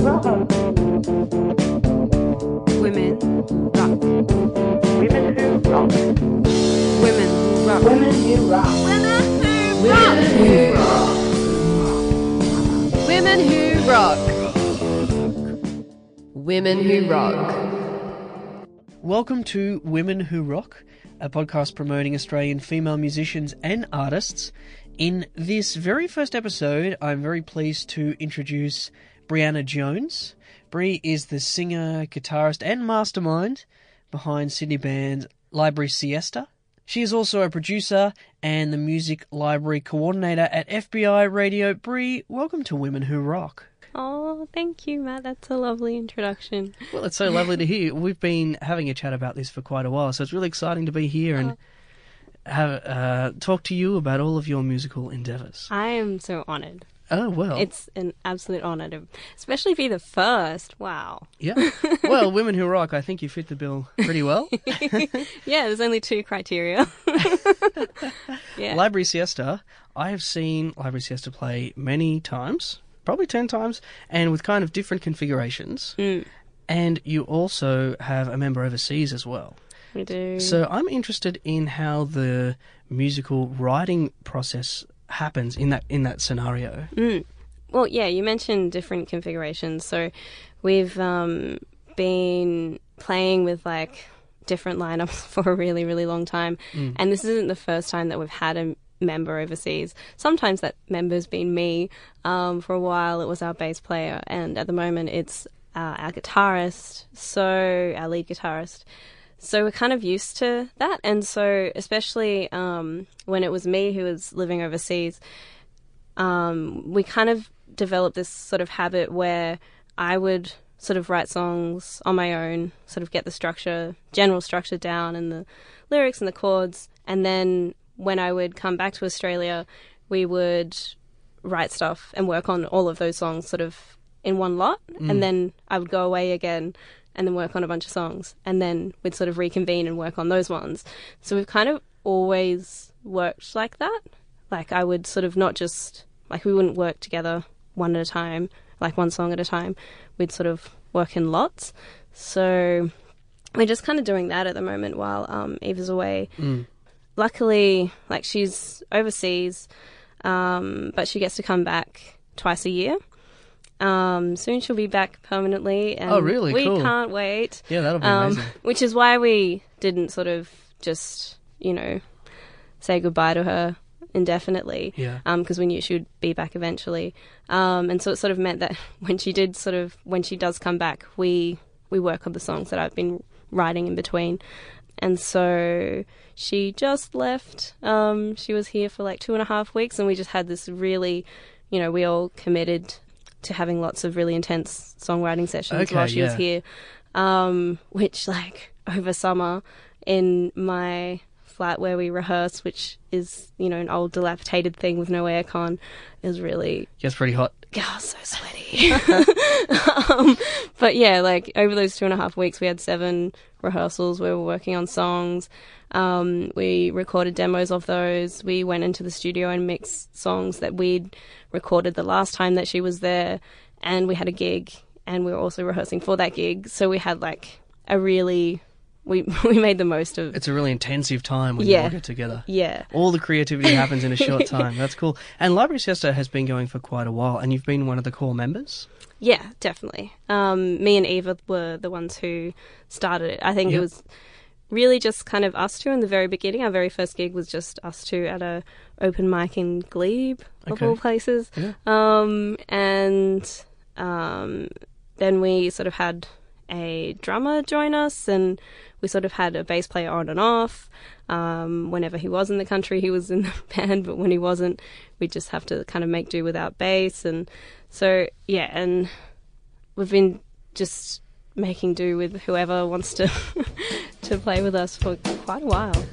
rock. Women rock. Women who rock. Women rock. Women who rock. Women who rock. Women who rock. Welcome to Women Who Rock, a podcast promoting Australian female musicians and artists. In this very first episode, I'm very pleased to introduce Brianna Jones. Brie is the singer, guitarist, and mastermind behind Sydney band Library Siesta. She is also a producer and the music library coordinator at FBI Radio. Brie, welcome to Women Who Rock. Oh, thank you, Matt. That's a lovely introduction. Well, it's so lovely to hear. You. We've been having a chat about this for quite a while, so it's really exciting to be here and have uh, talk to you about all of your musical endeavours. I am so honored. Oh well, It's an absolute honor to, especially be the first. Wow. yeah. Well, women who rock. I think you fit the bill pretty well. Yeah, there's only two criteria. yeah. Library Siesta. I have seen Library Siesta play many times, probably ten times, and with kind of different configurations. Mm, And you also have a member overseas as well. we do. So I'm interested in how the musical writing process happens in that in that scenario. Mm. Well, yeah, you mentioned different configurations. So we've um, been playing with like different lineups for a really, really long time. And this isn't the first time that we've had a member overseas. Sometimes that member's been me. Um, for a while, it was our bass player. And at the moment, it's uh, our guitarist. So, our lead guitarist. So we're kind of used to that. And so, especially um, when it was me who was living overseas, um, we kind of developed this sort of habit where I would sort of write songs on my own, sort of get the structure, general structure down and the lyrics and the chords. And then when I would come back to Australia, we would write stuff and work on all of those songs sort of in one lot. And then I would go away again and then work on a bunch of songs. And then we'd sort of reconvene and work on those ones. So we've kind of always worked like that. Like I would sort of not just, like we wouldn't work together one at a time, like one song at a time. We'd sort of work in lots. So we're just kind of doing that at the moment while um, Eva's away. Luckily, like she's overseas, um, but she gets to come back twice a year. Um, soon she'll be back permanently, and Oh, really? we Cool. can't wait. Yeah, that'll be Um, amazing. which is why we didn't sort of just, you know, say goodbye to her indefinitely. Yeah. Because we knew she would be back eventually. Um, and so it sort of meant that when she did sort of, when she does come back, we, we work on the songs that I've been writing in between. And so she just left. Um, she was here for like two and a half weeks, and we just had this really, you know, we all committed to having lots of really intense songwriting sessions Okay, while she was here. Um, which, like, over summer in my flat where we rehearse, which is, you know, an old dilapidated thing with no aircon, is really Gets pretty hot. Oh, so sweaty. um, but yeah, like over those two and a half weeks, we had seven rehearsals where we were working on songs. Um, we recorded demos of those. We went into the studio and mixed songs that we'd recorded the last time that she was there. And we had a gig and we were also rehearsing for that gig. So we had like a really, we, we made the most of It's a really intensive time when you Yeah. all get together. Yeah. All the creativity happens in a short time. That's cool. And Library Siesta has been going for quite a while, and you've been one of the core members. Yeah, definitely. Um, me and Eva were the ones who started it. I think Yep. it was really just kind of us two in the very beginning. Our very first gig was just us two at a open mic in Glebe, of Okay. all places. Yeah. Um, and um, then we sort of had a drummer join us, and we sort of had a bass player on and off. Um, whenever he was in the country, he was in the band, but when he wasn't, we just have to kind of make do without bass. And so, yeah, and we've been just making do with whoever wants to to play with us for quite a while.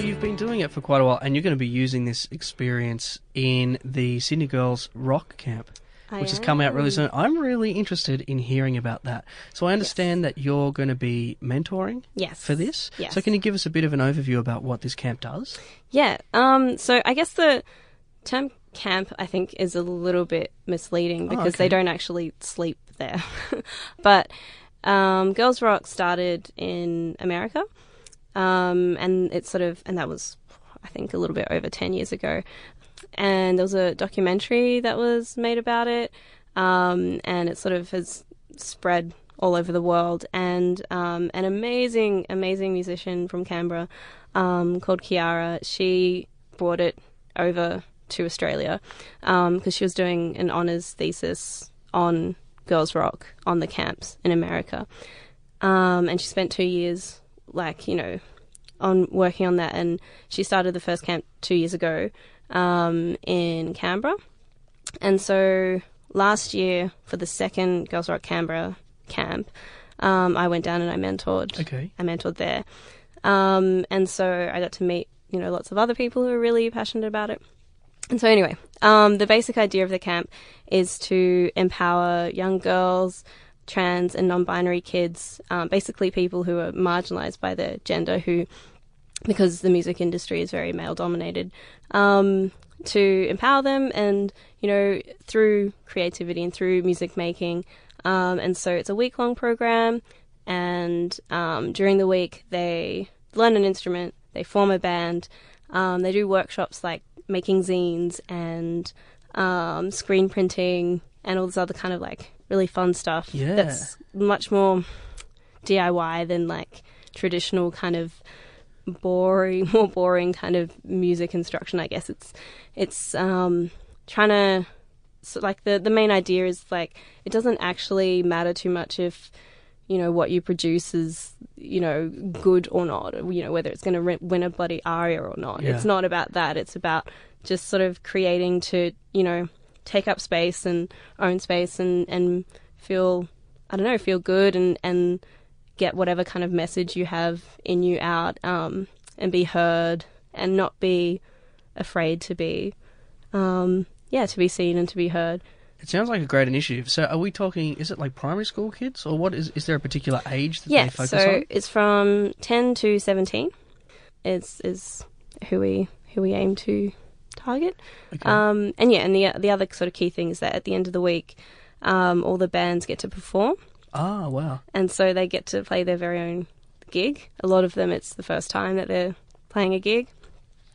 Text been doing it for quite a while, and you're going to be using this experience in the Sydney Girls Rock Camp, I which has come out really soon. I'm really interested in hearing about that. So I understand that you're going to be mentoring Yes. for this. Yes. So can you give us a bit of an overview about what this camp does? Yeah. Um. So I guess the term camp I think is a little bit misleading because Oh, okay. they don't actually sleep there. but um, Girls Rock started in America, um, and it's sort of and that was I think a little bit over ten years ago. And there was a documentary that was made about it, um, and it sort of has spread all over the world. And um, an amazing, amazing musician from Canberra um, called Kiara, she brought it over to Australia because she was doing an honours thesis on girls rock on the camps in America, um, and she spent two years, like you know, on working on that. And she started the first camp two years ago um, in Canberra, and so last year for the second Girls Rock Canberra camp, um, I went down and I mentored. Okay. I mentored there, um, and so I got to meet you know lots of other people who are really passionate about it. And so anyway, um, the basic idea of the camp is to empower young girls, trans and non-binary kids, um, basically people who are marginalized by their gender, who because the music industry is very male dominated, um, to empower them and, you know, through creativity and through music making. Um, and so it's a week long program, and um, during the week they learn an instrument, they form a band, um, they do workshops like making zines and um, screen printing and all this other kind of like really fun stuff. Yeah. That's much more DIY than like traditional kind of boring, more boring kind of music instruction. I guess it's it's um, trying to so like the the main idea is like it doesn't actually matter too much if you know what you produce is you know good or not. You know whether it's going to win a bloody ARIA or not. Yeah. It's not about that. It's about just sort of creating to you know take up space and own space and and feel I don't know feel good and and get whatever kind of message you have in you out um, and be heard and not be afraid to be um, yeah to be seen and to be heard It sounds like a great initiative. So are we talking, is it like primary school kids or what is, is there a particular age that yeah they focus so on? it's from 10 to 17 is is who we who we aim to target Okay. um, and yeah and the the other sort of key thing is that at the end of the week um, all the bands get to perform ah, wow. and so they get to play their very own gig. A lot of them, it's the first time that they're playing a gig,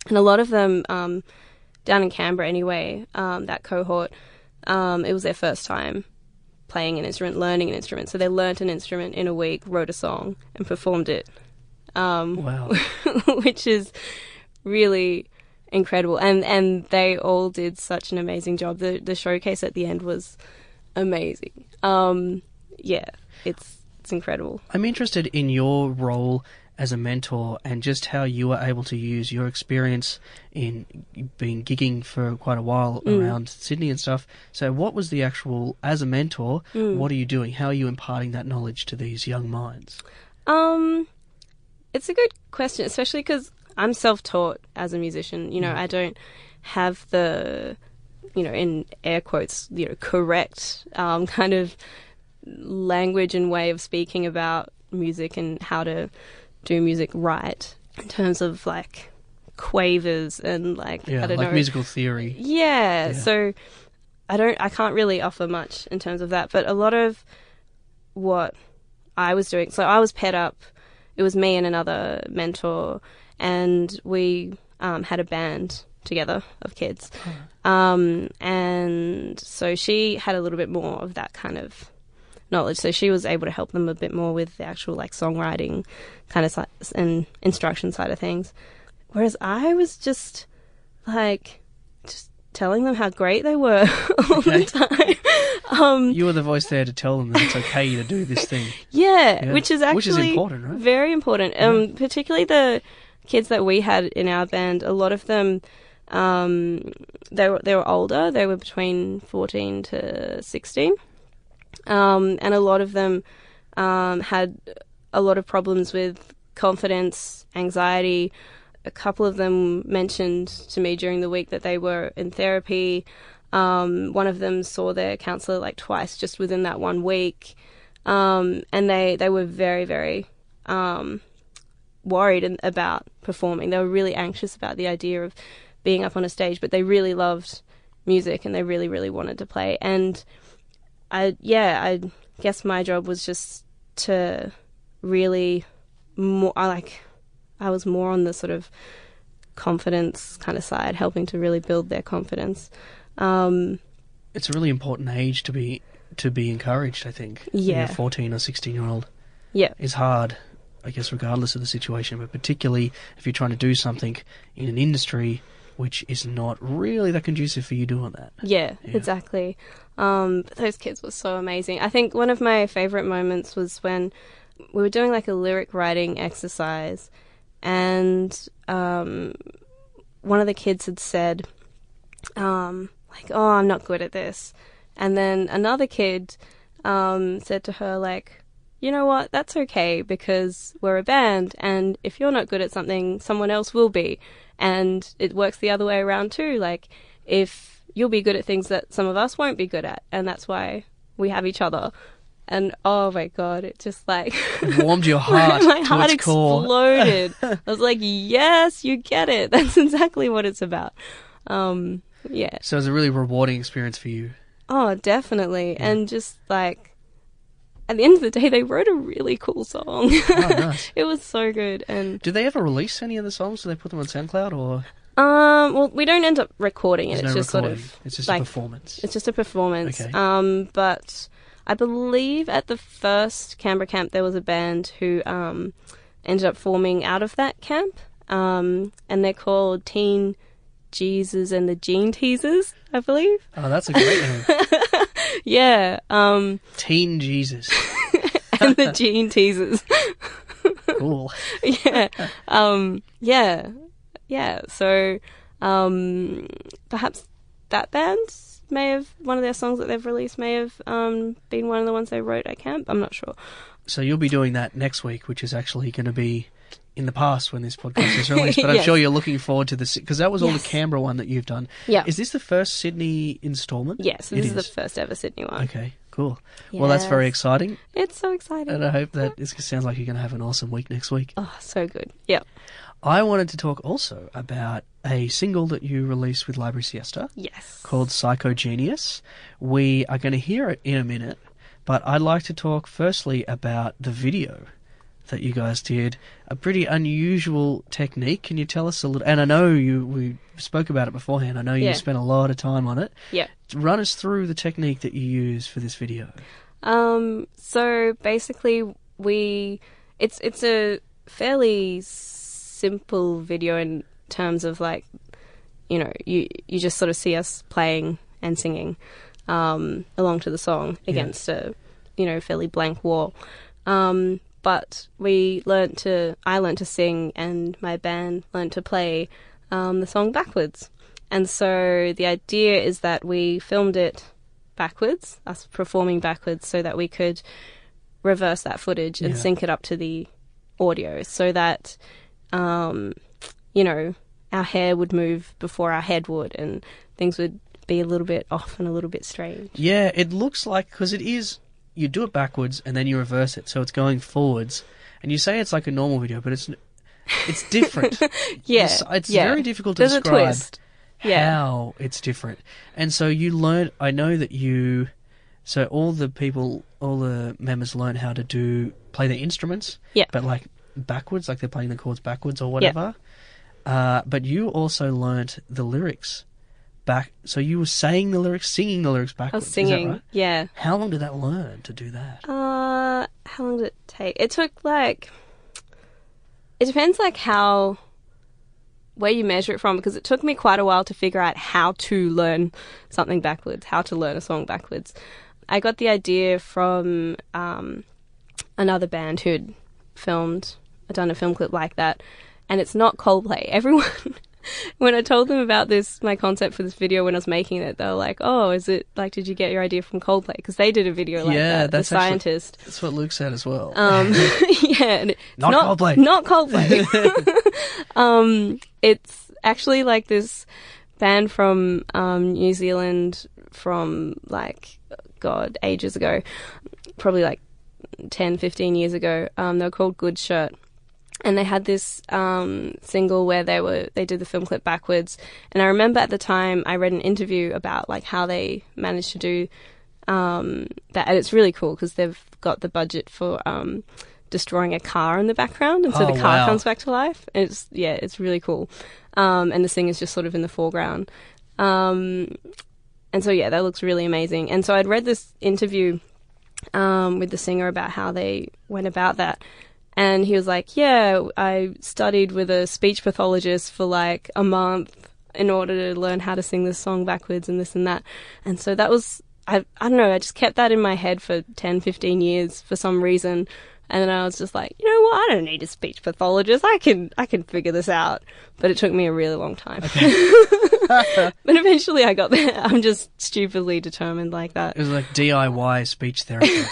and a lot of them um, down in Canberra anyway. Um, that cohort, um, it was their first time playing an instrument, learning an instrument. So they learnt an instrument in a week, wrote a song, and performed it, um, Wow. which is really incredible. And and they all did such an amazing job. The the showcase at the end was amazing. Um, yeah, it's it's incredible. I'm interested in your role as a mentor and just how you were able to use your experience in being gigging for quite a while Mm. around Sydney and stuff. So, what was the actual, as a mentor, Mm. what are you doing? How are you imparting that knowledge to these young minds? Um, it's a good question, especially because I'm self-taught as a musician. You know, I don't have the, you know, in air quotes, you know, correct um, kind of language and way of speaking about music and how to do music right in terms of like quavers and like Yeah, I don't like know musical theory. yeah, Yeah. so I don't I can't really offer much in terms of that, but a lot of what I was doing so I was paired up it was me and another mentor and we um, had a band together of kids. Um, and so she had a little bit more of that kind of knowledge. So she was able to help them a bit more with the actual like songwriting kind of si- and instruction side of things. Whereas I was just like just telling them how great they were all Okay. the time. um, You were the voice there to tell them that it's okay to do this thing. yeah, Yeah. which is actually Which is important, right? very important. Um, particularly the kids that we had in our band. A lot of them, um, they were they were older. They were between fourteen to sixteen, um, and a lot of them um, had a lot of problems with confidence, anxiety, a couple of them mentioned to me during the week that they were in therapy. Um, one of them saw their counselor like twice just within that one week, um, and they they were very very um, worried about performing. They were really anxious about the idea of being up on a stage, but they really loved music and they really really wanted to play. And I yeah, I guess my job was just to really more. I like I was more on the sort of confidence kind of side, helping to really build their confidence. Um, It's a really important age to be to be encouraged. I think. Yeah. fourteen or sixteen year old. yeah, It's hard, I guess, regardless of the situation, but particularly if you're trying to do something in an industry which is not really that conducive for you doing that. Yeah, Yeah. exactly. Um, but those kids were so amazing. I think one of my favorite moments was when we were doing like a lyric writing exercise, and um, one of the kids had said, um, like, "Oh, I'm not good at this," and then another kid um, said to her, like, "You know what? That's okay because we're a band, and if you're not good at something, someone else will be." And it works the other way around too. Like, if you'll be good at things that some of us won't be good at, and that's why we have each other. And oh my god, it just like It warmed your heart my to heart exploded. I was like, yes, you get it. That's exactly what it's about. Um, yeah. So it was a really rewarding experience for you. Oh, definitely. And just like at the end of the day, they wrote a really cool song. Oh, nice. it was so good. And do they ever release any of the songs? Do they put them on SoundCloud or um, well, we don't end up recording it. there's it's no just recording? sort of it's just like a performance. It's just a performance. Okay. Um, but I believe at the first Canberra camp there was a band who um, ended up forming out of that camp, um, and they're called Teen Jesus and the Jean Teasers, I believe. Oh, that's a great name. Yeah, um, Teen Jesus. and the Jean Teasers. Cool. yeah, um, yeah, yeah. So um, perhaps that band may have one of their songs that they've released may have um, been one of the ones they wrote at camp. I'm not sure. So you'll be doing that next week, which is actually going to be in the past when this podcast was released. But I'm Yes. sure you're looking forward to this because that was all Yes. the Canberra one that you've done. Yeah. Is this the first Sydney instalment? Yes, It this is. the first ever Sydney one. Okay, cool. Well, that's very exciting, It's so exciting. and I hope that this sounds like you're going to have an awesome week next week. Oh, so good. Yeah. I wanted to talk also about a single that you released with Library Siesta Yes. called Psycho Genius. We are going to hear it in a minute, but I'd like to talk firstly about the video that you guys did. A pretty unusual technique. Can you tell us a little? And I know you we spoke about it beforehand. I know you Yeah. spent a lot of time on it. Yeah. Run us through the technique that you use for this video. Um. So basically, we it's it's a fairly simple video in terms of like, you know, you you just sort of see us playing and singing, um, along to the song against a, you know, fairly blank wall. Um. But we learnt to, I learnt to sing, and my band learnt to play um, the song backwards. And so the idea is that we filmed it backwards, us performing backwards, so that we could reverse that footage and Yeah. sync it up to the audio so that, um, you know, our hair would move before our head would and things would be a little bit off and a little bit strange. Yeah, it looks like because it is. You do it backwards and then you reverse it, so it's going forwards. And you say it's like a normal video, but it's it's different. Yeah. it's, it's yeah. very difficult to There's describe a twist. Yeah. how it's different. And so you learn. I know that you. So all the people, all the members learn how to do play their instruments. Yeah. But like backwards, like they're playing the chords backwards or whatever. Uh, but you also learnt the lyrics back. So you were saying the lyrics, singing the lyrics I was singing. Right? Yeah. How long did that learn to do that? Uh, how long did it take? It took like. It depends, like how. Where you measure it from, because it took me quite a while to figure out how to learn something backwards, how to learn a song backwards. I got the idea from um, another band who'd filmed, done a film clip like that, and it's not Coldplay. Everyone, when I told them about this, my concept for this video when I was making it, they were like, "Oh, is it like, did you get your idea from Coldplay?" Because they did a video like Yeah, that. that's the actually- scientist. That's what Luke said as well. Um, yeah, it's Not Coldplay. Not Coldplay. um, it's actually like this band from um, New Zealand from like God ages ago, probably like 10, 15 years ago. Um, they were called Goodshirt. And they had this um, single where they were they did the film clip backwards, and I remember at the time I read an interview about like how they managed to do um, that, and it's really cool because they've got the budget for um, destroying a car in the background, and so Oh, the car wow. comes back to life. It's yeah, it's really cool, um, and the singer's just sort of in the foreground. Um, and so yeah, that looks really amazing. And so I'd read this interview um, with the singer about how they went about that. And he was like, Yeah, I studied with a speech pathologist for like a month in order to learn how to sing this song backwards and this and that. And so that was, I, I don't know, I just kept that in my head for 10, 15 years for some reason. And then I was just like, you know what? I don't need a speech pathologist. I can, I can figure this out. But it took me a really long time. but eventually I got there. I'm just stupidly determined like that. It was like DIY speech therapy.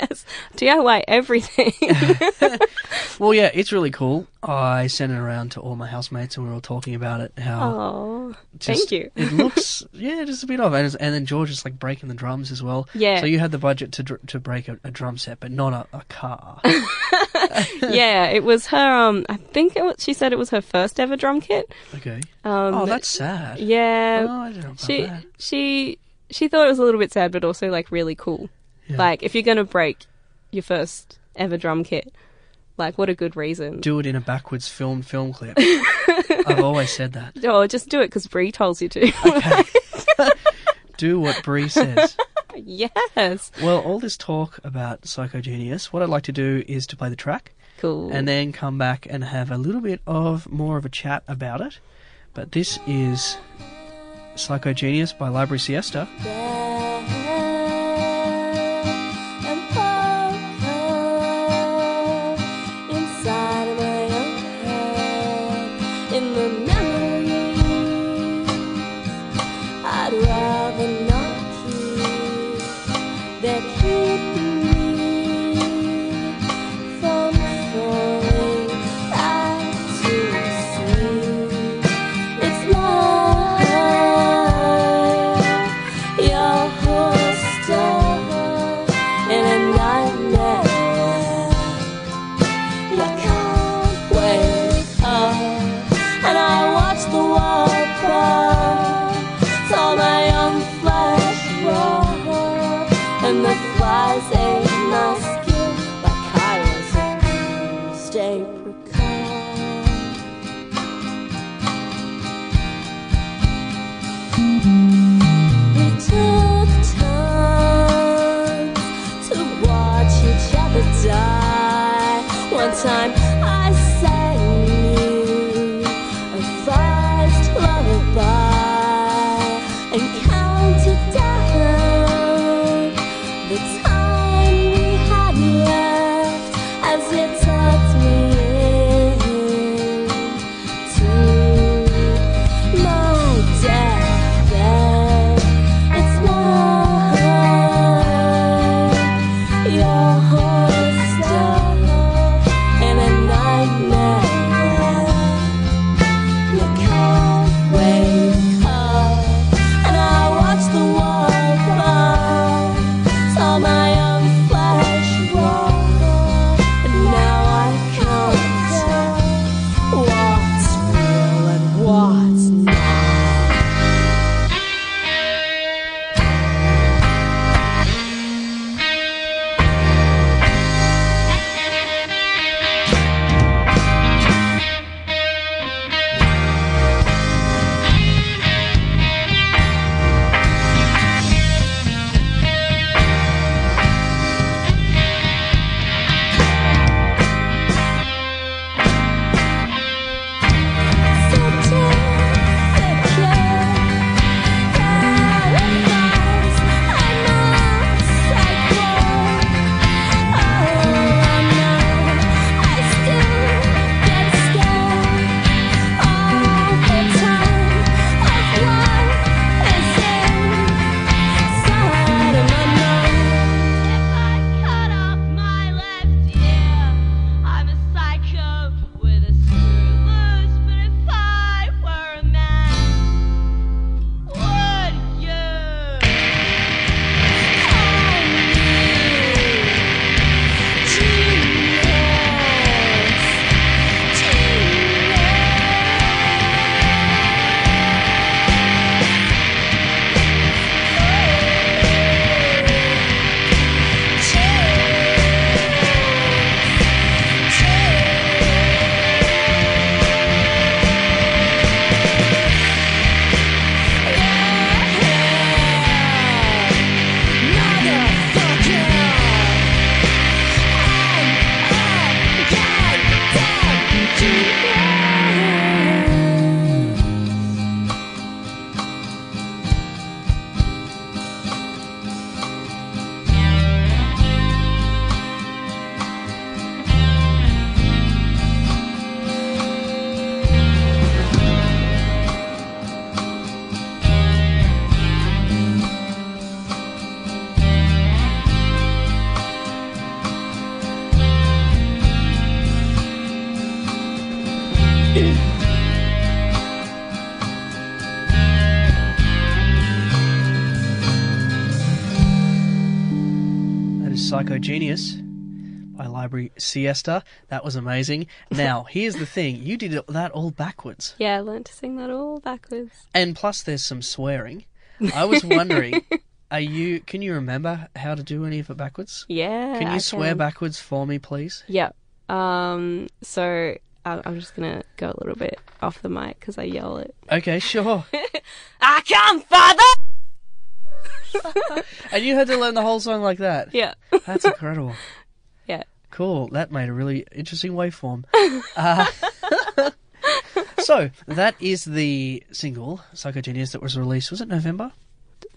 Yes. DIY everything. well, yeah, it's really cool. I sent it around to all my housemates, and we were all talking about it. How oh, just- thank you. it looks, yeah, just a bit off, and, it's- and then George is like breaking the drums as well. Yeah. So you had the budget to dr- to break a, a drum set, but not a, a car. yeah, it was her. Um, I think it was, she said it was her first ever drum kit. okay. Um, Oh, that's sad. yeah. Oh, I don't know about she that. she she thought it was a little bit sad, but also like really cool. Yeah. Like if you're gonna break your first ever drum kit, like what a good reason. Do it in a backwards film film clip. I've always said that. oh, just do it because Brie tells you to. Okay. Do what Brie says. yes. Well, all this talk about Psychogenius, what I'd like to do is to play the track Cool. and then come back and have a little bit of more of a chat about it. But this is Psychogenius by Library Siesta. inside in the memories Psychogenius by Library Siesta. That was amazing. Now, here's the thing you did that all backwards. Yeah, I learned to sing that all backwards. And plus, there's some swearing. I was wondering, are you? Can you remember how to do any of it backwards? Yeah. Can you I swear backwards for me, please? Yeah. Um. So I- I'm just gonna go a little bit off the mic because I yell it. Okay, sure. I come, father. and you had to learn the whole song like that. Yeah. That's incredible. Yeah. Cool. That made a really interesting waveform. Uh, so that is the single "Psychogenius" that was released. Was it November?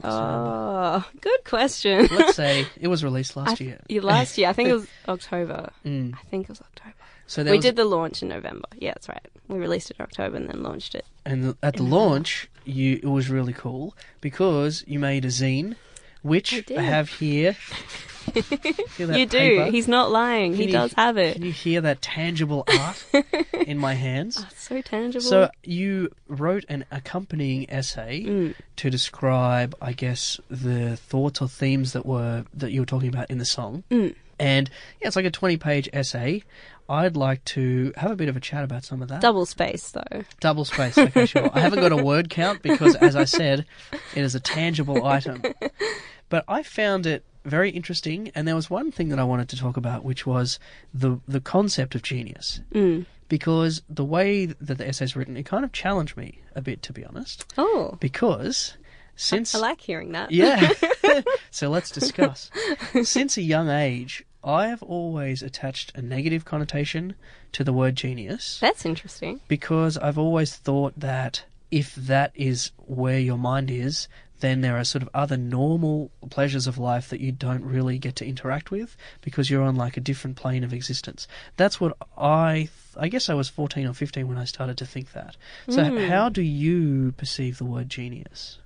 Oh, good question. Let's say it was released last I- year. last year, I think it was October. Mm. I think it was October. So we was, did the launch in November. Yeah, that's right. We released it in October and then launched it. and at the launch, you it was really cool because you made a zine, which I I, have here. You do. paper? He's not lying. he you- does have it. Can you hear that tangible art in my hands? Oh, so tangible. So you wrote an accompanying essay Mm. to describe, I guess, the thoughts or themes that were that you were talking about in the song. Mm. And yeah, it's like a twenty-page essay. I'd like to have a bit of a chat about some of that. double space though. Double space. Okay, sure. I haven't got a word count because, as I said, it is a tangible item. But I found it very interesting, and there was one thing that I wanted to talk about, which was the the concept of genius. Mm. Because the way that the essay's written, it kind of challenged me a bit, to be honest. Oh, Because since I like hearing that. yeah, so let's discuss. Since a young age, I have always attached a negative connotation to the word genius That's interesting. because I've always thought that if that is where your mind is, then there are sort of other normal pleasures of life that you don't really get to interact with because you're on like a different plane of existence. That's what I I guess I was 14 or 15 when I started to think that. So h- how do you perceive the word genius?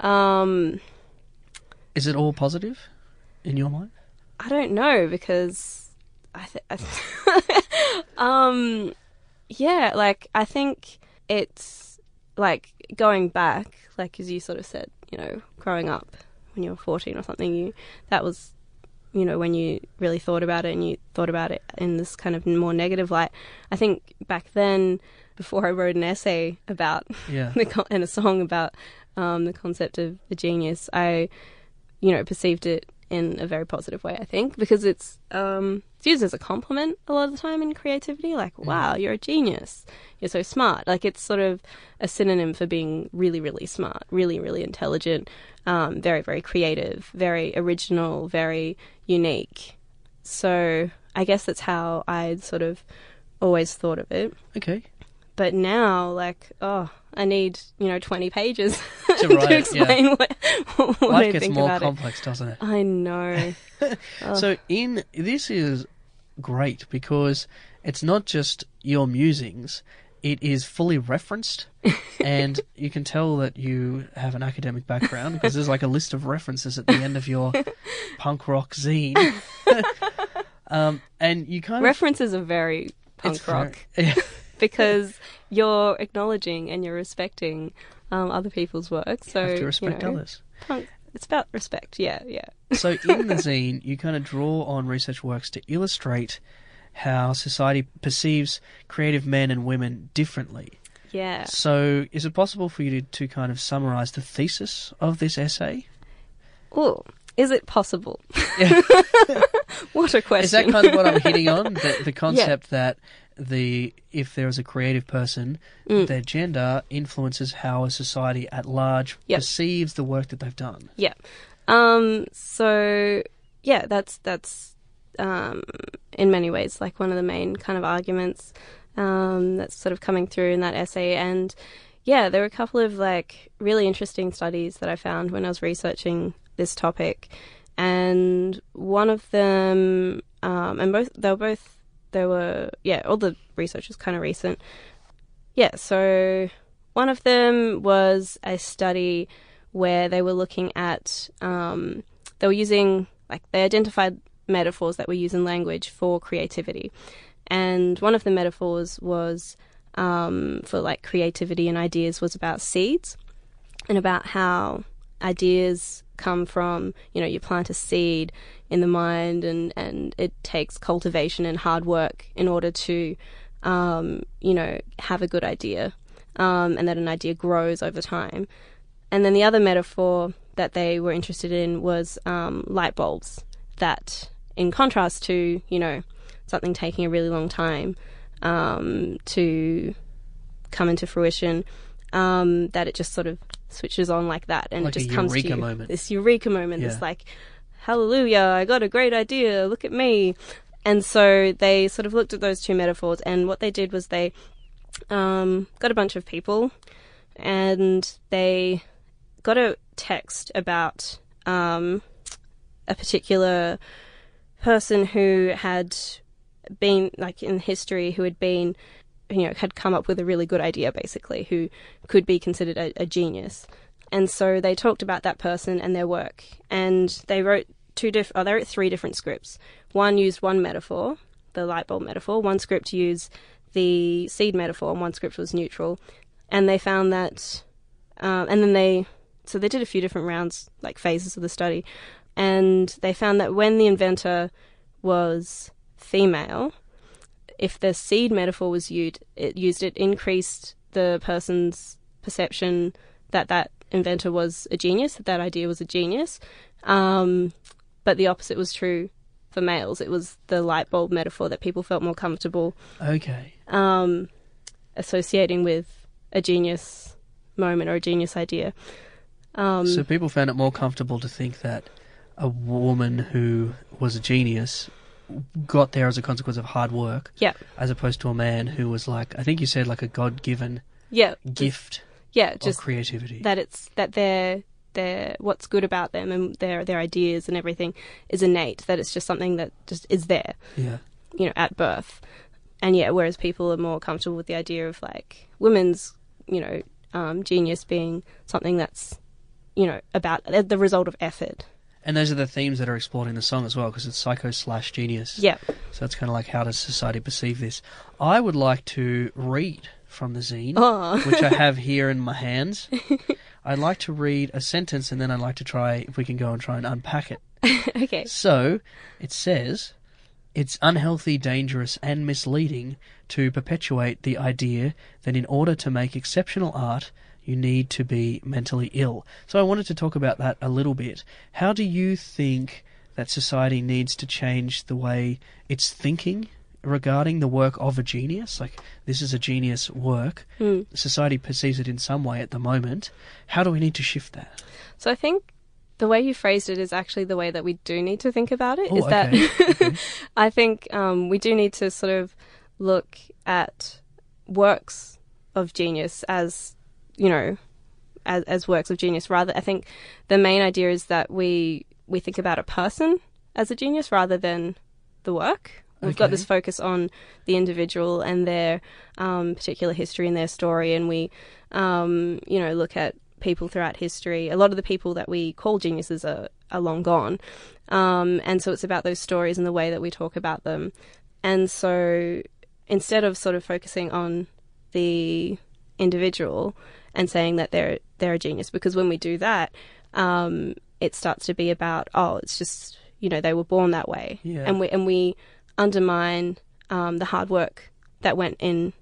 Um, Is it all positive in your mind? I don't know because I, th- I th- um yeah, like I think it's like going back, like as you sort of said, you know, growing up when you were 14 or something, you that was you know when you really thought about it and you thought about it in this kind of more negative light. I think back then before I wrote an essay about Yeah. the con- and a song about um, the concept of the genius, I, you know, perceived it in a very positive way. I think because it's um, it's used as a compliment a lot of the time in creativity. Like, wow, you're a genius. You're so smart. Like it's sort of a synonym for being really, really smart, really, really intelligent, um, very, very creative, very original, very unique. So I guess that's how I'd sort of always thought of it. Okay. But now, like, oh, I need you know twenty pages To to, write it, yeah. explain what, what I Life gets think more about complex, doesn't it? it. I know. So in this is great because it's not just your musings; it is fully referenced, and you can tell that you have an academic background because there's like a list of references at the end of your punk rock zine, um, and you kind of References are very punk it's very- rock yeah, because you're acknowledging and you're respecting um, other people's work. So have to you respect know, others. Punk, it's about respect. Yeah, yeah. So in the zine, you kind of draw on research works to illustrate how society perceives creative men and women differently. Yeah. So, is it possible for you to, to kind of summarize the thesis of this essay? Oh, is it possible? Yeah. what a question. Is that kind of what I'm hitting on? The, the concept that the if there is a creative person, Mm. their gender influences how a society at large Yep. perceives the work that they've done. Yeah. Um, so yeah, that's that's um, in many ways like one of the main kind of arguments um, that's sort of coming through in that essay. And yeah, there were a couple of like really interesting studies that I found when I was researching this topic, and one of them, um, and both they were both they were yeah, all the research was kind of recent. Yeah, so one of them was a study where they were looking at um, they were using like they identified metaphors that were used in language for creativity and one of the metaphors was um, for like creativity and ideas was about seeds and about how ideas come from, you know, you plant a seed in the mind and, and it takes cultivation and hard work in order to, um, you know, have a good idea. Um, and that an idea grows over time. And then the other metaphor that they were interested in was um, light bulbs, that in contrast to, you know, something taking a really long time um, to come into fruition, um, that it just sort of switches on like that and Like it just comes to you. moment. This eureka moment, Yeah. this like, hallelujah, I got a great idea, look at me. And so they sort of looked at those two metaphors, and what they did was they um, got a bunch of people and they got a text about um, a particular person who had been like in history who had been you know had come up with a really good idea basically who could be considered a, a genius and so they talked about that person and their work and they wrote two diff- oh, they wrote three different scripts. One used one metaphor the light bulb metaphor. One script used the seed metaphor and one script was neutral. And they found that um, and then they so they did a few different rounds like phases of the study. And they found that when the inventor was female if the seed metaphor was used it used it increased the person's perception that that inventor was a genius that that idea was a genius. Um, but the opposite was true for males it was the light bulb metaphor that people felt more comfortable Okay. um, associating with a genius moment or a genius idea. Um, So people found it more comfortable to think that a woman who was a genius got there as a consequence of hard work, yeah, as opposed to a man who was like, I think you said like a God-given yeah, gift yeah. Just creativity. that it's that they're they're what's good about them and their their ideas and everything is innate. That it's just something that just is there, yeah. you know, at birth. And yeah, whereas people are more comfortable with the idea of like women's, you know, um, genius being something that's, you know, about uh, the result of effort. And those are the themes that are explored in the song as well, because it's psycho slash genius. Yeah. So it's kind of like how does society perceive this? I would like to read from the zine, Oh. which I have here in my hands. I'd like to read a sentence and then I'd like to try if we can go and try and unpack it. okay. So it says it's unhealthy, dangerous, and misleading to perpetuate the idea that in order to make exceptional art, you need to be mentally ill. So I wanted to talk about that a little bit. How do you think that society needs to change the way it's thinking regarding the work of a genius? Like, this is a genius work. Society perceives it in some way at the moment. How do we need to shift that? So I think the way you phrased it is actually the way that we do need to think about it. Oh, Is okay. that I think um, we do need to sort of look at works of genius as you know as, as works of genius rather i think the main idea is that we we think about a person as a genius rather than the work we've got this focus on the individual and their um, particular history and their story and we um, you know look at people throughout history. A lot of the people that we call geniuses are, are long gone. Um, and so it's about those stories and the way that we talk about them. And so instead of sort of focusing on the individual and saying that they're they're a genius, because when we do that, um, it starts to be about oh, it's just you know they were born that way, Yeah. and we and we undermine um, the hard work that went in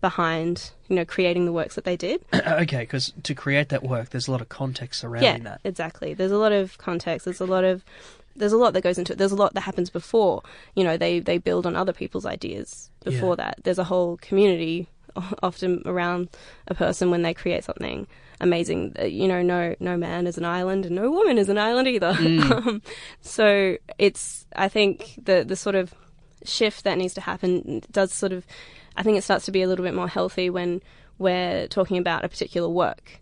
behind you know creating the works that they did. okay, because to create that work, there's a lot of context surrounding yeah, that. exactly. There's a lot of context. There's a lot of there's a lot that goes into it. There's a lot that happens before. You know, they they build on other people's ideas before Yeah. that. There's a whole community often around a person when they create something amazing. Uh, You know, no no man is an island and no woman is an island either. um, so it's I think the the sort of shift that needs to happen does sort of I think it starts to be a little bit more healthy when we're talking about a particular work.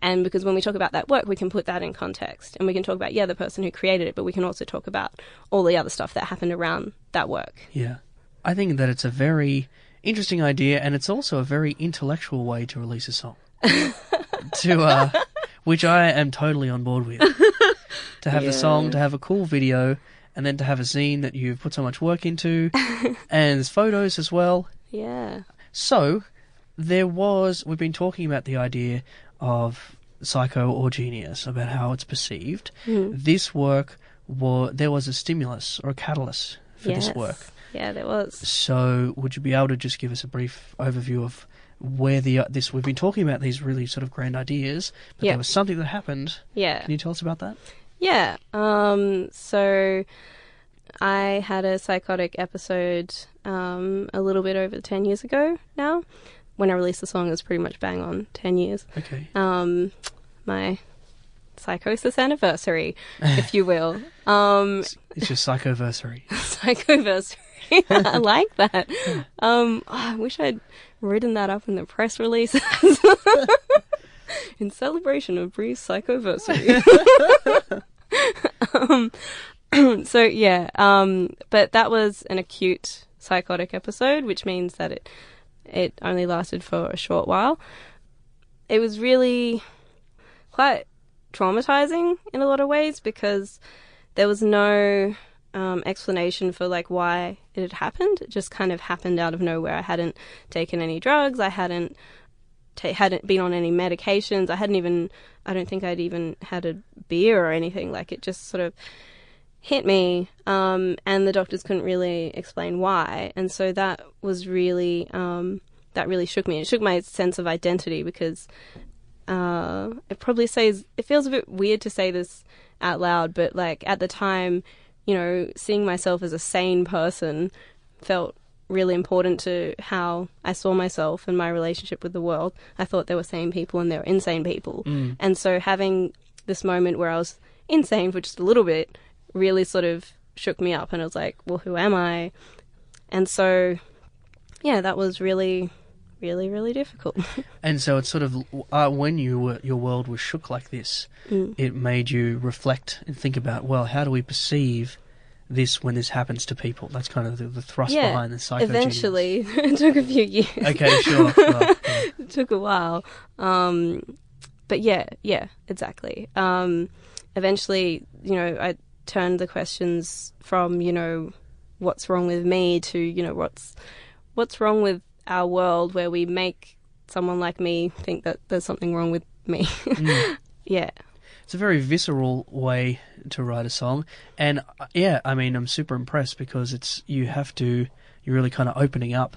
And because when we talk about that work, we can put that in context and we can talk about, yeah, the person who created it, but we can also talk about all the other stuff that happened around that work. Yeah. I think that it's a very interesting idea and it's also a very intellectual way to release a song. to uh which I am totally on board with. to have the song, to have a cool video, and then to have a zine that you've put so much work into and there's photos as well. Yeah. So there was we've been talking about the idea of psycho or genius, about how it's perceived. Hmm. This work, was there was a stimulus or a catalyst for yes. this work. Yeah, there was. So, would you be able to just give us a brief overview of where the uh, this we've been talking about these really sort of grand ideas, but Yeah. there was something that happened. Yeah. Can you tell us about that? Yeah. Um, so I had a psychotic episode um, a little bit over 10 years ago now. When I released the song, it was pretty much bang on 10 years. Okay. Um, my psychosis anniversary, if you will. Um, It's your psychoversary. psychoversary. I like that. Um, oh, I wish I'd written that up in the press releases. in celebration of Brie's psychoversary. um, so yeah, um, but that was an acute psychotic episode, which means that it it only lasted for a short while. It was really quite traumatizing in a lot of ways because there was no um, explanation for like why it had happened. It just kind of happened out of nowhere. I hadn't taken any drugs. I hadn't ta- hadn't been on any medications. I hadn't even. I don't think I'd even had a beer or anything. Like it just sort of hit me, um, and the doctors couldn't really explain why. And so that was really um, that really shook me. It shook my sense of identity because uh, it probably says it feels a bit weird to say this out loud, but like at the time, you know, seeing myself as a sane person felt really important to how I saw myself and my relationship with the world. I thought there were sane people and there were insane people. And so having this moment where I was insane for just a little bit really sort of shook me up and I was like, well, who am I? And so, yeah, that was really, really, really difficult. And so it's sort of uh, when you were, your world was shook like this, Mm. it made you reflect and think about well, how do we perceive this when this happens to people? That's kind of the, the thrust yeah, behind the psycho. eventually, it took a few years. Okay, sure. Well, yeah. it took a while. Um, but yeah, yeah, exactly. Um, eventually, you know, I turned the questions from, you know, what's wrong with me to, you know, what's what's wrong with our world where we make someone like me think that there's something wrong with me. yeah. It's a very visceral way to write a song, and uh, yeah, I mean, I'm super impressed because it's you have to you're really kind of opening up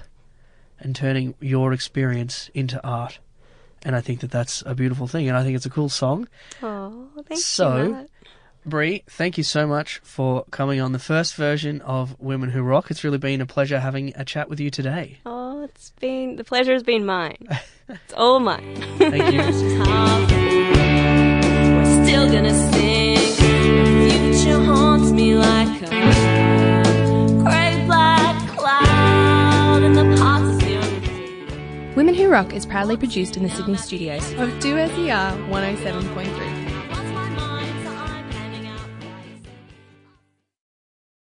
and turning your experience into art, and I think that that's a beautiful thing, and I think it's a cool song. Oh, thank So- you. Matt. Brie, thank you so much for coming on the first version of Women Who Rock. It's really been a pleasure having a chat with you today. Oh, it's been the pleasure has been mine. It's all mine. Thank you. We're still gonna sing. The future haunts me like a gray black cloud in the parts of the Women Who Rock is proudly produced in the Sydney studios. Of 2SER 107.3.